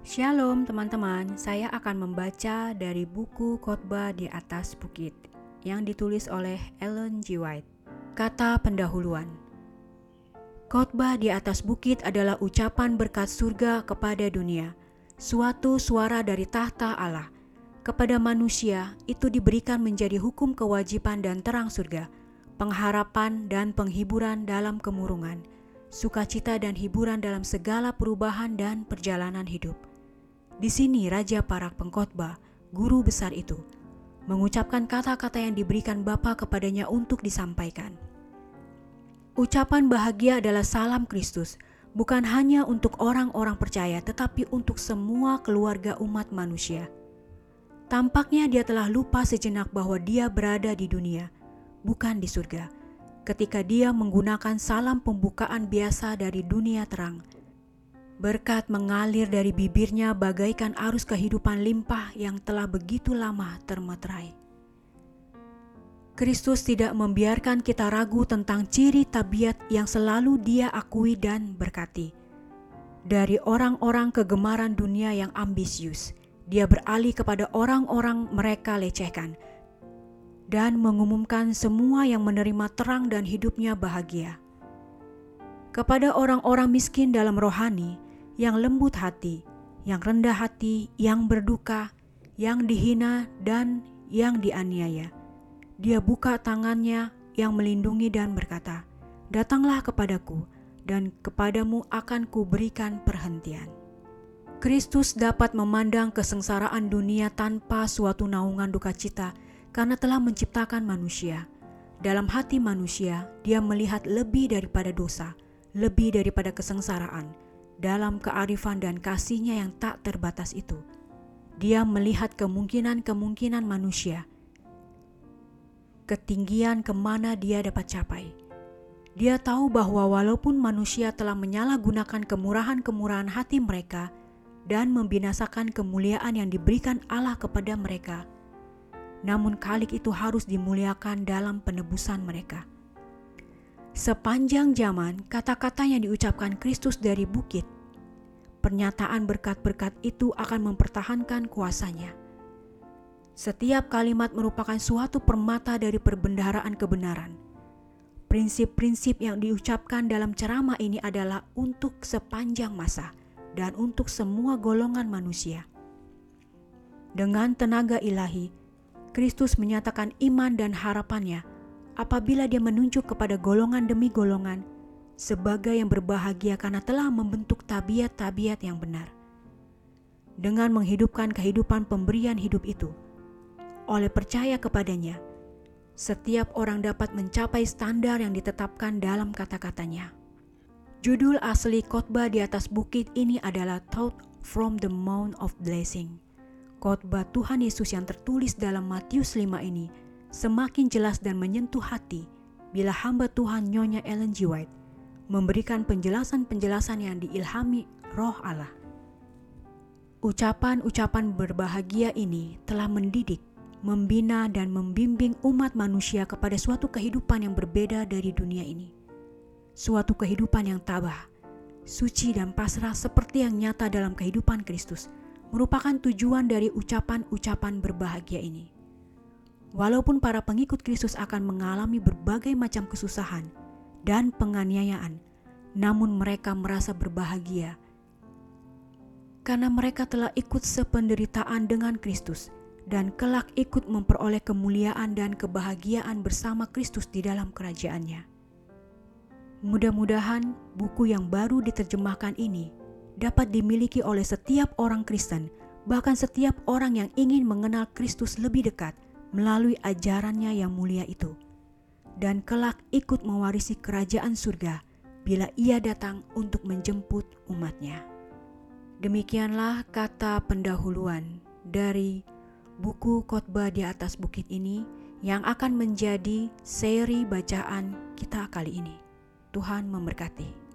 Shalom teman-teman, saya akan membaca dari buku Khotbah di atas bukit yang ditulis oleh Ellen G. White. Kata pendahuluan. Khotbah di atas bukit adalah ucapan berkat surga kepada dunia, suatu suara dari tahta Allah. Kepada manusia itu diberikan menjadi hukum kewajiban dan terang surga, pengharapan dan penghiburan dalam kemurungan, sukacita dan hiburan dalam segala perubahan dan perjalanan hidup di sini Raja para pengkhotbah, guru besar itu, mengucapkan kata-kata yang diberikan Bapa kepadanya untuk disampaikan. Ucapan bahagia adalah salam Kristus, bukan hanya untuk orang-orang percaya, tetapi untuk semua keluarga umat manusia. Tampaknya dia telah lupa sejenak bahwa dia berada di dunia, bukan di surga, ketika dia menggunakan salam pembukaan biasa dari dunia terang Berkat mengalir dari bibirnya bagaikan arus kehidupan limpah yang telah begitu lama termeterai. Kristus tidak membiarkan kita ragu tentang ciri tabiat yang selalu dia akui dan berkati. Dari orang-orang kegemaran dunia yang ambisius, dia beralih kepada orang-orang mereka lecehkan dan mengumumkan semua yang menerima terang dan hidupnya bahagia. Kepada orang-orang miskin dalam rohani, yang lembut hati, yang rendah hati, yang berduka, yang dihina, dan yang dianiaya. Dia buka tangannya yang melindungi dan berkata, "Datanglah kepadaku, dan kepadamu akan kuberikan perhentian." Kristus dapat memandang kesengsaraan dunia tanpa suatu naungan duka cita karena telah menciptakan manusia. Dalam hati manusia, dia melihat lebih daripada dosa, lebih daripada kesengsaraan, dalam kearifan dan kasihnya yang tak terbatas itu. Dia melihat kemungkinan-kemungkinan manusia, ketinggian ke mana dia dapat capai. Dia tahu bahwa walaupun manusia telah menyalahgunakan kemurahan-kemurahan hati mereka dan membinasakan kemuliaan yang diberikan Allah kepada mereka, namun kalik itu harus dimuliakan dalam penebusan mereka. Sepanjang zaman, kata-kata yang diucapkan Kristus dari bukit, pernyataan berkat-berkat itu akan mempertahankan kuasanya. Setiap kalimat merupakan suatu permata dari perbendaharaan kebenaran. Prinsip-prinsip yang diucapkan dalam ceramah ini adalah untuk sepanjang masa dan untuk semua golongan manusia. Dengan tenaga ilahi, Kristus menyatakan iman dan harapannya apabila dia menunjuk kepada golongan demi golongan sebagai yang berbahagia karena telah membentuk tabiat-tabiat yang benar. Dengan menghidupkan kehidupan pemberian hidup itu, oleh percaya kepadanya, setiap orang dapat mencapai standar yang ditetapkan dalam kata-katanya. Judul asli khotbah di atas bukit ini adalah Thought from the Mount of Blessing. Khotbah Tuhan Yesus yang tertulis dalam Matius 5 ini semakin jelas dan menyentuh hati bila hamba Tuhan Nyonya Ellen G. White memberikan penjelasan-penjelasan yang diilhami roh Allah. Ucapan-ucapan berbahagia ini telah mendidik, membina dan membimbing umat manusia kepada suatu kehidupan yang berbeda dari dunia ini. Suatu kehidupan yang tabah, suci dan pasrah seperti yang nyata dalam kehidupan Kristus merupakan tujuan dari ucapan-ucapan berbahagia ini. Walaupun para pengikut Kristus akan mengalami berbagai macam kesusahan dan penganiayaan, namun mereka merasa berbahagia karena mereka telah ikut sependeritaan dengan Kristus dan kelak ikut memperoleh kemuliaan dan kebahagiaan bersama Kristus di dalam kerajaannya. Mudah-mudahan buku yang baru diterjemahkan ini dapat dimiliki oleh setiap orang Kristen, bahkan setiap orang yang ingin mengenal Kristus lebih dekat melalui ajarannya yang mulia itu, dan kelak ikut mewarisi kerajaan surga bila ia datang untuk menjemput umatnya. Demikianlah kata pendahuluan dari buku khotbah di atas bukit ini yang akan menjadi seri bacaan kita kali ini. Tuhan memberkati.